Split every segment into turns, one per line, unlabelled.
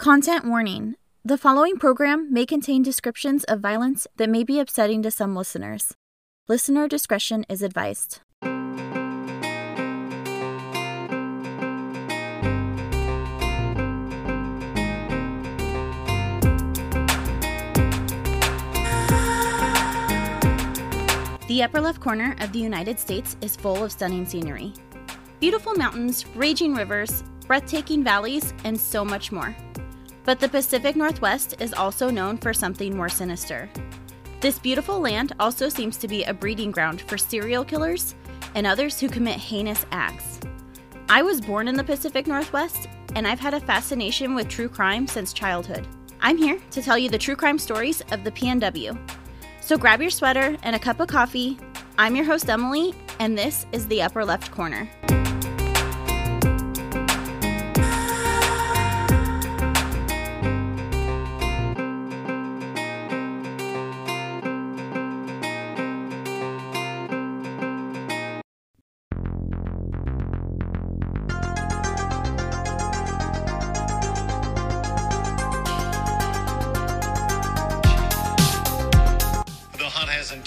Content warning The following program may contain descriptions of violence that may be upsetting to some listeners. Listener discretion is advised. The upper left corner of the United States is full of stunning scenery. Beautiful mountains, raging rivers, breathtaking valleys, and so much more. But the Pacific Northwest is also known for something more sinister. This beautiful land also seems to be a breeding ground for serial killers and others who commit heinous acts. I was born in the Pacific Northwest, and I've had a fascination with true crime since childhood. I'm here to tell you the true crime stories of the PNW. So grab your sweater and a cup of coffee. I'm your host, Emily, and this is the upper left corner.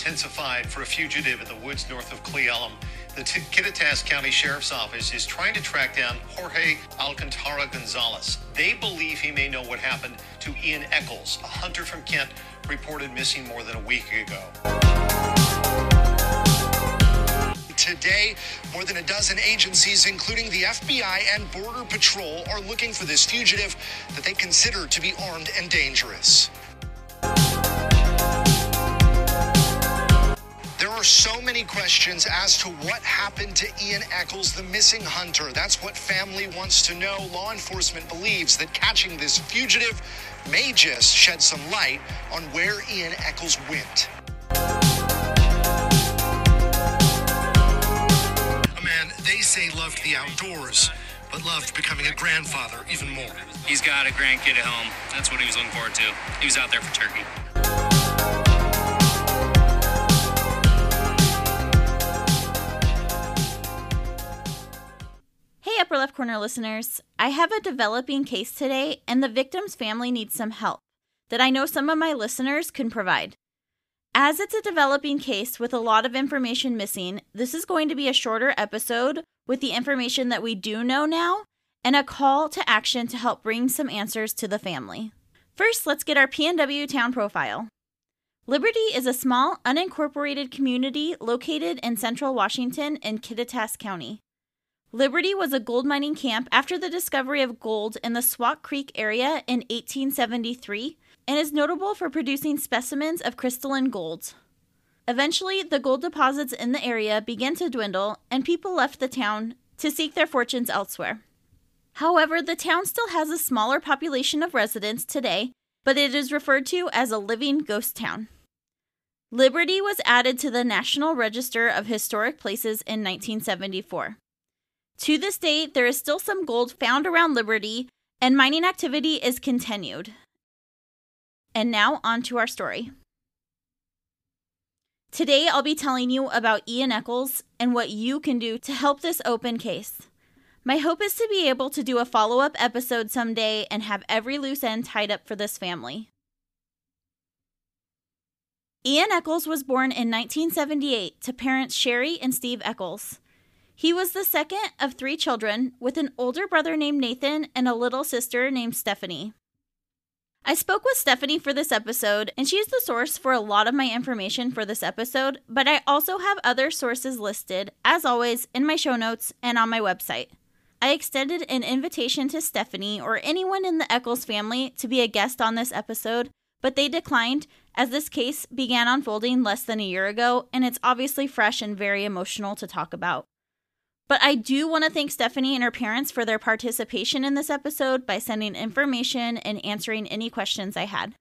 Intensified for a fugitive in the woods north of Cle Elum. The T- Kittitas County Sheriff's Office is trying to track down Jorge Alcantara Gonzalez. They believe he may know what happened to Ian Eccles, a hunter from Kent reported missing more than a week ago.
Today, more than a dozen agencies, including the FBI and Border Patrol, are looking for this fugitive that they consider to be armed and dangerous. There are so many questions as to what happened to Ian Eccles, the missing hunter. That's what family wants to know. Law enforcement believes that catching this fugitive may just shed some light on where Ian Eccles went. A man they say loved the outdoors, but loved becoming a grandfather even more.
He's got a grandkid at home. That's what he was looking forward to. He was out there for turkey.
Hey, upper left corner listeners. I have a developing case today, and the victim's family needs some help that I know some of my listeners can provide. As it's a developing case with a lot of information missing, this is going to be a shorter episode with the information that we do know now and a call to action to help bring some answers to the family. First, let's get our PNW town profile. Liberty is a small, unincorporated community located in central Washington in Kittitas County. Liberty was a gold mining camp after the discovery of gold in the Swauk Creek area in 1873 and is notable for producing specimens of crystalline gold. Eventually, the gold deposits in the area began to dwindle and people left the town to seek their fortunes elsewhere. However, the town still has a smaller population of residents today, but it is referred to as a living ghost town. Liberty was added to the National Register of Historic Places in 1974. To this date, there is still some gold found around Liberty, and mining activity is continued. And now, on to our story. Today, I'll be telling you about Ian Eccles and what you can do to help this open case. My hope is to be able to do a follow up episode someday and have every loose end tied up for this family. Ian Eccles was born in 1978 to parents Sherry and Steve Eccles. He was the second of three children, with an older brother named Nathan and a little sister named Stephanie. I spoke with Stephanie for this episode, and she is the source for a lot of my information for this episode, but I also have other sources listed, as always, in my show notes and on my website. I extended an invitation to Stephanie or anyone in the Eccles family to be a guest on this episode, but they declined as this case began unfolding less than a year ago, and it's obviously fresh and very emotional to talk about. But I do want to thank Stephanie and her parents for their participation in this episode by sending information and answering any questions I had.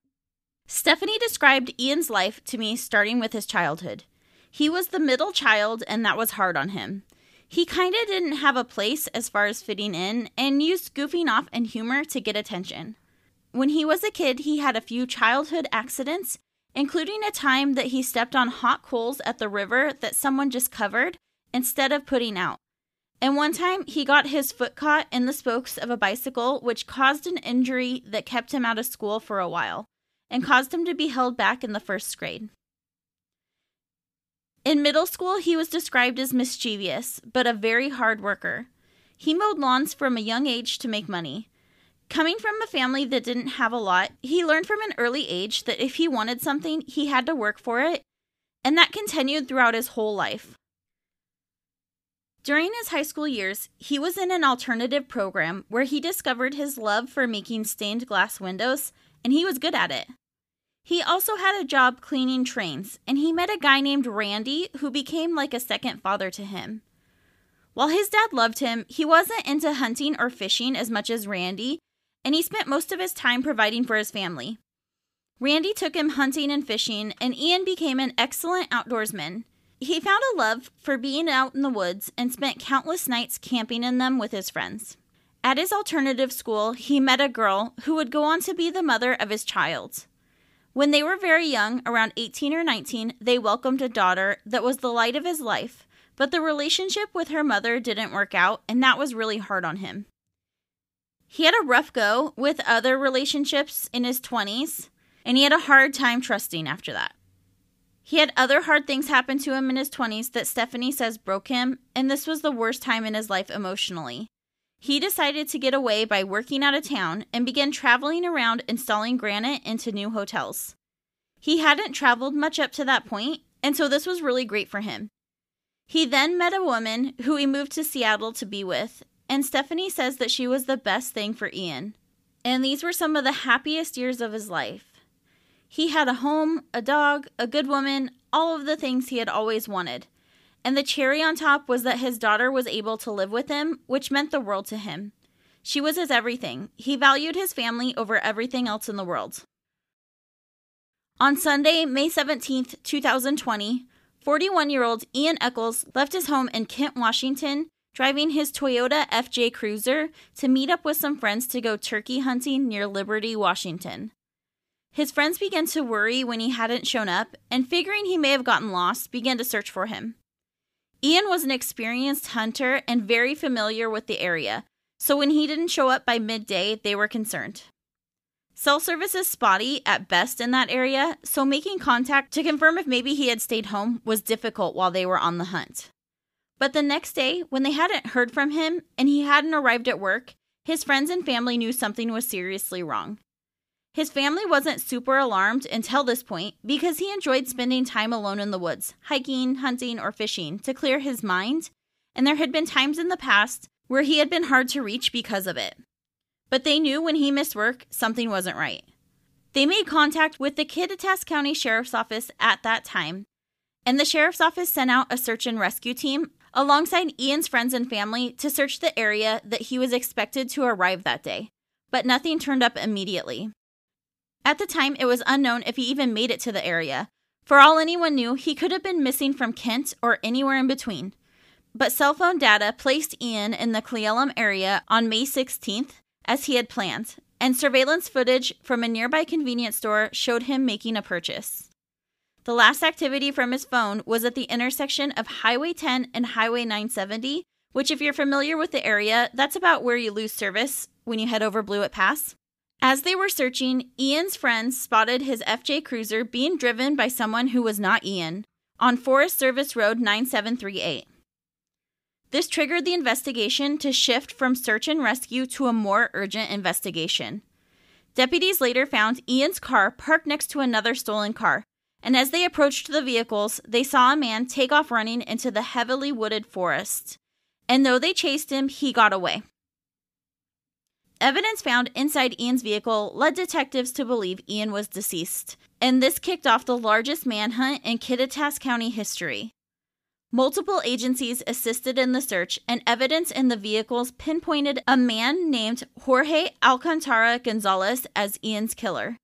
Stephanie described Ian's life to me starting with his childhood. He was the middle child, and that was hard on him. He kind of didn't have a place as far as fitting in and used goofing off and humor to get attention. When he was a kid, he had a few childhood accidents, including a time that he stepped on hot coals at the river that someone just covered instead of putting out. And one time he got his foot caught in the spokes of a bicycle, which caused an injury that kept him out of school for a while and caused him to be held back in the first grade. In middle school, he was described as mischievous, but a very hard worker. He mowed lawns from a young age to make money. Coming from a family that didn't have a lot, he learned from an early age that if he wanted something, he had to work for it, and that continued throughout his whole life. During his high school years, he was in an alternative program where he discovered his love for making stained glass windows, and he was good at it. He also had a job cleaning trains, and he met a guy named Randy who became like a second father to him. While his dad loved him, he wasn't into hunting or fishing as much as Randy, and he spent most of his time providing for his family. Randy took him hunting and fishing, and Ian became an excellent outdoorsman. He found a love for being out in the woods and spent countless nights camping in them with his friends. At his alternative school, he met a girl who would go on to be the mother of his child. When they were very young, around 18 or 19, they welcomed a daughter that was the light of his life, but the relationship with her mother didn't work out, and that was really hard on him. He had a rough go with other relationships in his 20s, and he had a hard time trusting after that. He had other hard things happen to him in his 20s that Stephanie says broke him, and this was the worst time in his life emotionally. He decided to get away by working out of town and began traveling around installing granite into new hotels. He hadn't traveled much up to that point, and so this was really great for him. He then met a woman who he moved to Seattle to be with, and Stephanie says that she was the best thing for Ian. And these were some of the happiest years of his life. He had a home, a dog, a good woman, all of the things he had always wanted. And the cherry on top was that his daughter was able to live with him, which meant the world to him. She was his everything. He valued his family over everything else in the world. On Sunday, May 17th, 2020, 41 year old Ian Eccles left his home in Kent, Washington, driving his Toyota FJ Cruiser to meet up with some friends to go turkey hunting near Liberty, Washington. His friends began to worry when he hadn't shown up, and figuring he may have gotten lost, began to search for him. Ian was an experienced hunter and very familiar with the area, so when he didn't show up by midday, they were concerned. Cell service is spotty at best in that area, so making contact to confirm if maybe he had stayed home was difficult while they were on the hunt. But the next day, when they hadn't heard from him and he hadn't arrived at work, his friends and family knew something was seriously wrong. His family wasn't super alarmed until this point because he enjoyed spending time alone in the woods, hiking, hunting, or fishing to clear his mind, and there had been times in the past where he had been hard to reach because of it. But they knew when he missed work, something wasn't right. They made contact with the Kittitas County Sheriff's Office at that time, and the Sheriff's Office sent out a search and rescue team alongside Ian's friends and family to search the area that he was expected to arrive that day, but nothing turned up immediately. At the time, it was unknown if he even made it to the area. For all anyone knew, he could have been missing from Kent or anywhere in between. But cell phone data placed Ian in the Cle Elum area on May 16th, as he had planned, and surveillance footage from a nearby convenience store showed him making a purchase. The last activity from his phone was at the intersection of Highway 10 and Highway 970, which, if you're familiar with the area, that's about where you lose service when you head over Blewett Pass. As they were searching, Ian's friends spotted his FJ Cruiser being driven by someone who was not Ian on Forest Service Road 9738. This triggered the investigation to shift from search and rescue to a more urgent investigation. Deputies later found Ian's car parked next to another stolen car, and as they approached the vehicles, they saw a man take off running into the heavily wooded forest. And though they chased him, he got away. Evidence found inside Ian's vehicle led detectives to believe Ian was deceased, and this kicked off the largest manhunt in Kittitas County history. Multiple agencies assisted in the search, and evidence in the vehicles pinpointed a man named Jorge Alcantara Gonzalez as Ian's killer.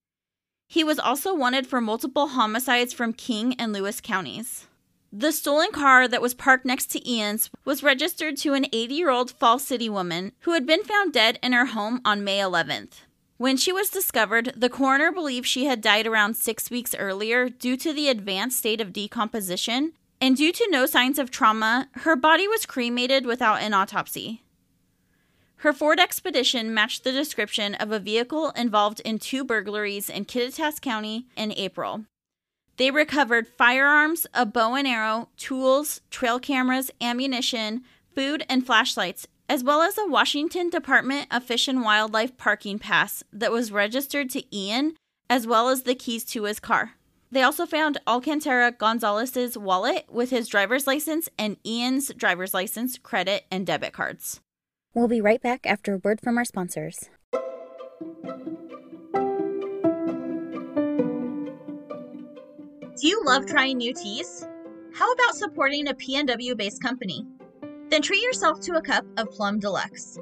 He was also wanted for multiple homicides from King and Lewis counties. The stolen car that was parked next to Ian's was registered to an 80 year old Falls City woman who had been found dead in her home on May 11th. When she was discovered, the coroner believed she had died around six weeks earlier due to the advanced state of decomposition, and due to no signs of trauma, her body was cremated without an autopsy. Her Ford Expedition matched the description of a vehicle involved in two burglaries in Kittitas County in April. They recovered firearms, a bow and arrow, tools, trail cameras, ammunition, food, and flashlights, as well as a Washington Department of Fish and Wildlife parking pass that was registered to Ian, as well as the keys to his car. They also found Alcantara Gonzalez's wallet with his driver's license and Ian's driver's license, credit, and debit cards.
We'll be right back after a word from our sponsors.
You love trying new teas? How about supporting a PNW based company? Then treat yourself to a cup of Plum Deluxe.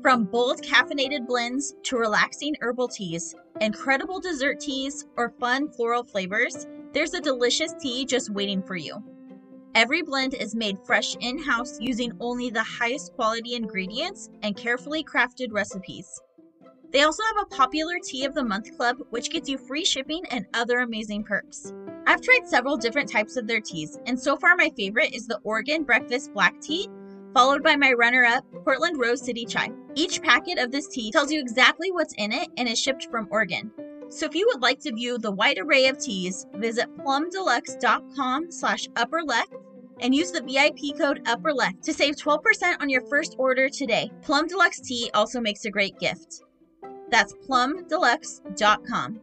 From bold caffeinated blends to relaxing herbal teas, incredible dessert teas, or fun floral flavors, there's a delicious tea just waiting for you. Every blend is made fresh in house using only the highest quality ingredients and carefully crafted recipes. They also have a popular Tea of the Month club, which gets you free shipping and other amazing perks. I've tried several different types of their teas, and so far my favorite is the Oregon Breakfast Black Tea, followed by my runner up, Portland Rose City Chai. Each packet of this tea tells you exactly what's in it and is shipped from Oregon. So if you would like to view the wide array of teas, visit plumdeluxe.com slash upper left and use the VIP code upper left to save 12% on your first order today. Plum Deluxe tea also makes a great gift. That's plumdeluxe.com.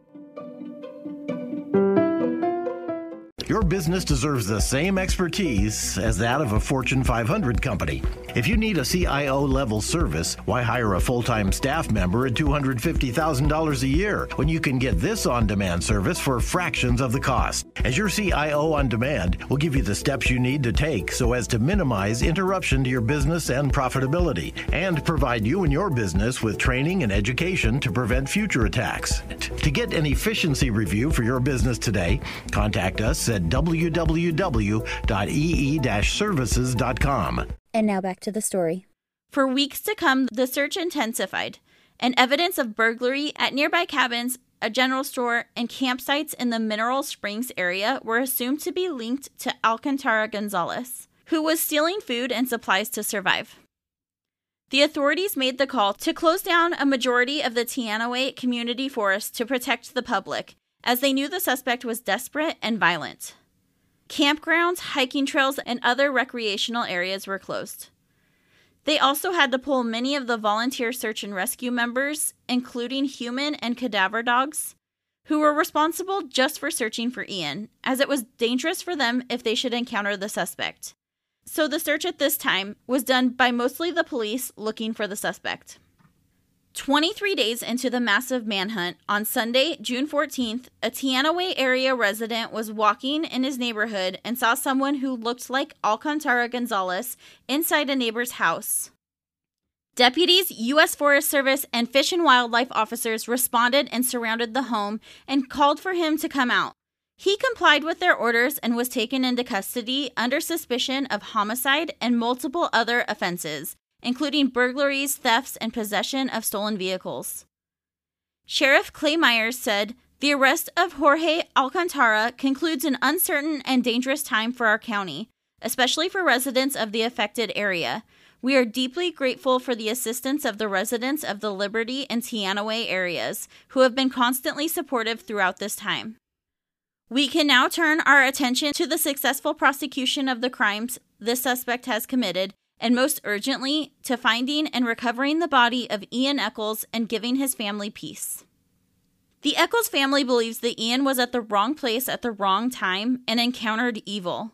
Your business deserves the same expertise as that of a Fortune 500 company. If you need a CIO level service, why hire a full time staff member at $250,000 a year when you can get this on demand service for fractions of the cost? As your CIO on demand will give you the steps you need to take so as to minimize interruption to your business and profitability and provide you and your business with training and education to prevent future attacks. To get an efficiency review for your business today, contact us at www.ee-services.com.
And now back to the story.
For weeks to come, the search intensified, and evidence of burglary at nearby cabins, a general store, and campsites in the Mineral Springs area were assumed to be linked to Alcantara Gonzalez, who was stealing food and supplies to survive. The authorities made the call to close down a majority of the Teanaway community forest to protect the public, as they knew the suspect was desperate and violent. Campgrounds, hiking trails, and other recreational areas were closed. They also had to pull many of the volunteer search and rescue members, including human and cadaver dogs, who were responsible just for searching for Ian, as it was dangerous for them if they should encounter the suspect. So the search at this time was done by mostly the police looking for the suspect. 23 days into the massive manhunt, on Sunday, June 14th, a Teanaway area resident was walking in his neighborhood and saw someone who looked like Alcantara Gonzalez inside a neighbor's house. Deputies, U.S. Forest Service, and Fish and Wildlife officers responded and surrounded the home and called for him to come out. He complied with their orders and was taken into custody under suspicion of homicide and multiple other offenses, including burglaries, thefts, and possession of stolen vehicles. Sheriff Clay Myers said, The arrest of Jorge Alcantara concludes an uncertain and dangerous time for our county, especially for residents of the affected area. We are deeply grateful for the assistance of the residents of the Liberty and Teanaway areas, who have been constantly supportive throughout this time. We can now turn our attention to the successful prosecution of the crimes this suspect has committed and most urgently, to finding and recovering the body of Ian Eccles and giving his family peace. The Eccles family believes that Ian was at the wrong place at the wrong time and encountered evil.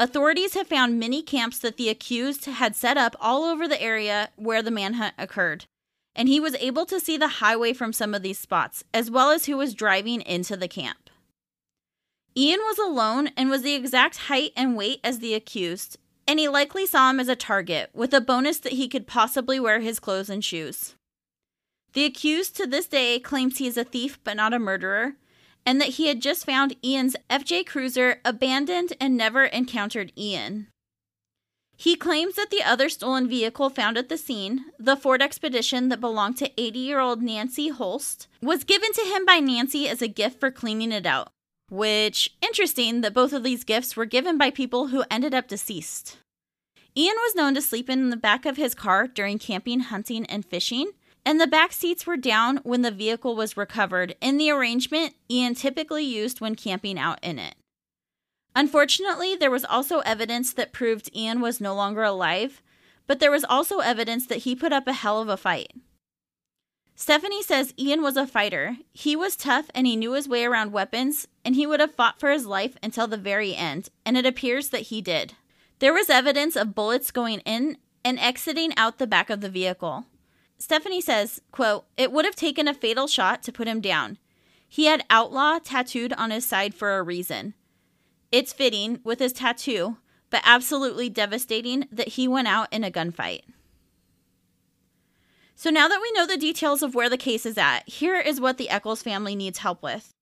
Authorities have found many camps that the accused had set up all over the area where the manhunt occurred, and he was able to see the highway from some of these spots, as well as who was driving into the camp. Ian was alone and was the exact height and weight as the accused, and he likely saw him as a target, with a bonus that he could possibly wear his clothes and shoes. The accused to this day claims he is a thief but not a murderer, and that he had just found Ian's FJ Cruiser abandoned and never encountered Ian. He claims that the other stolen vehicle found at the scene, the Ford Expedition that belonged to 80 year old Nancy Holst, was given to him by Nancy as a gift for cleaning it out. Which, interesting that both of these gifts were given by people who ended up deceased. Ian was known to sleep in the back of his car during camping, hunting, and fishing, and the back seats were down when the vehicle was recovered in the arrangement Ian typically used when camping out in it. Unfortunately, there was also evidence that proved Ian was no longer alive, but there was also evidence that he put up a hell of a fight. Stephanie says Ian was a fighter. He was tough and he knew his way around weapons, and he would have fought for his life until the very end, and it appears that he did. There was evidence of bullets going in and exiting out the back of the vehicle. Stephanie says, quote, It would have taken a fatal shot to put him down. He had outlaw tattooed on his side for a reason. It's fitting with his tattoo, but absolutely devastating that he went out in a gunfight. So now that we know the details of where the case is at, here is what the Eccles family needs help with.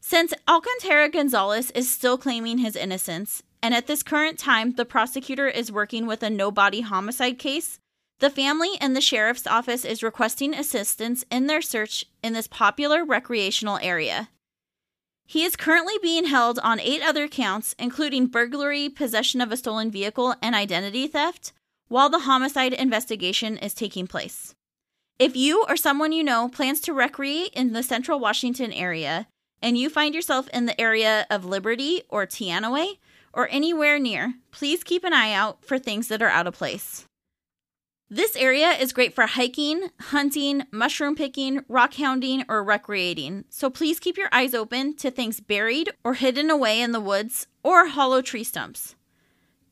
Since Alcantara Gonzalez is still claiming his innocence, and at this current time the prosecutor is working with a no body homicide case, the family and the sheriff's office is requesting assistance in their search in this popular recreational area. He is currently being held on eight other counts, including burglary, possession of a stolen vehicle, and identity theft, while the homicide investigation is taking place. If you or someone you know plans to recreate in the central Washington area and you find yourself in the area of Liberty or Teanaway or anywhere near, please keep an eye out for things that are out of place. This area is great for hiking, hunting, mushroom picking, rock hounding, or recreating, so please keep your eyes open to things buried or hidden away in the woods or hollow tree stumps.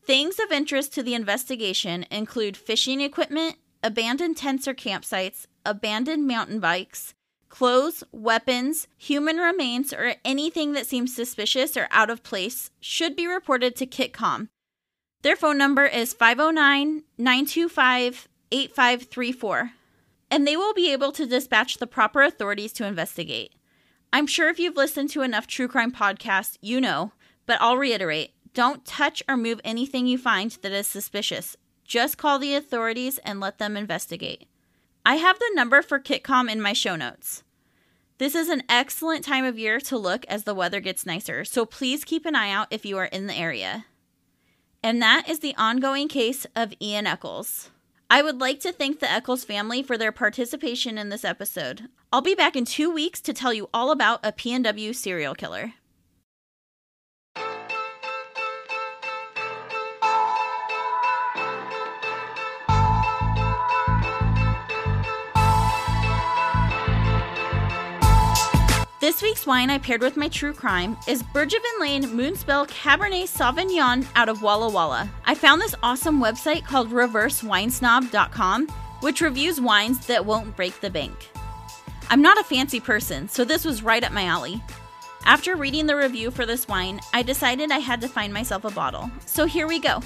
Things of interest to the investigation include fishing equipment, abandoned tents or campsites, abandoned mountain bikes, clothes, weapons, human remains, or anything that seems suspicious or out of place should be reported to KitCom. Their phone number is 509 925 8534, and they will be able to dispatch the proper authorities to investigate. I'm sure if you've listened to enough true crime podcasts, you know, but I'll reiterate don't touch or move anything you find that is suspicious. Just call the authorities and let them investigate. I have the number for KitCom in my show notes. This is an excellent time of year to look as the weather gets nicer, so please keep an eye out if you are in the area. And that is the ongoing case of Ian Eccles. I would like to thank the Eccles family for their participation in this episode. I'll be back in two weeks to tell you all about a PNW serial killer. This week's wine I paired with my true crime is Bergevin Lane Moonspell Cabernet Sauvignon out of Walla Walla. I found this awesome website called ReverseWinesnob.com, which reviews wines that won't break the bank. I'm not a fancy person, so this was right up my alley. After reading the review for this wine, I decided I had to find myself a bottle. So here we go.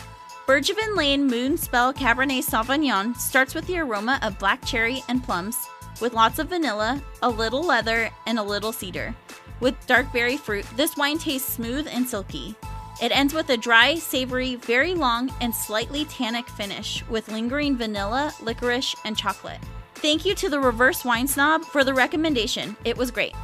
Bergevin Lane Moonspell Cabernet Sauvignon starts with the aroma of black cherry and plums with lots of vanilla, a little leather, and a little cedar. With dark berry fruit, this wine tastes smooth and silky. It ends with a dry, savory, very long, and slightly tannic finish with lingering vanilla, licorice, and chocolate. Thank you to the Reverse Wine Snob for the recommendation. It was great.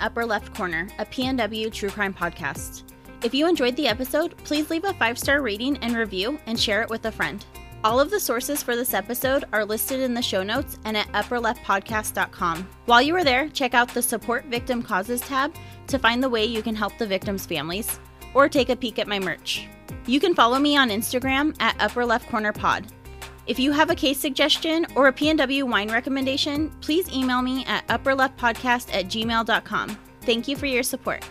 Upper Left Corner, a PNW true crime podcast. If you enjoyed the episode, please leave a five star rating and review and share it with a friend. All of the sources for this episode are listed in the show notes and at upperleftpodcast.com. While you are there, check out the Support Victim Causes tab to find the way you can help the victims' families, or take a peek at my merch. You can follow me on Instagram at Upper Left Corner Pod. If you have a case suggestion or a PNW wine recommendation, please email me at upperleftpodcast at gmail.com. Thank you for your support.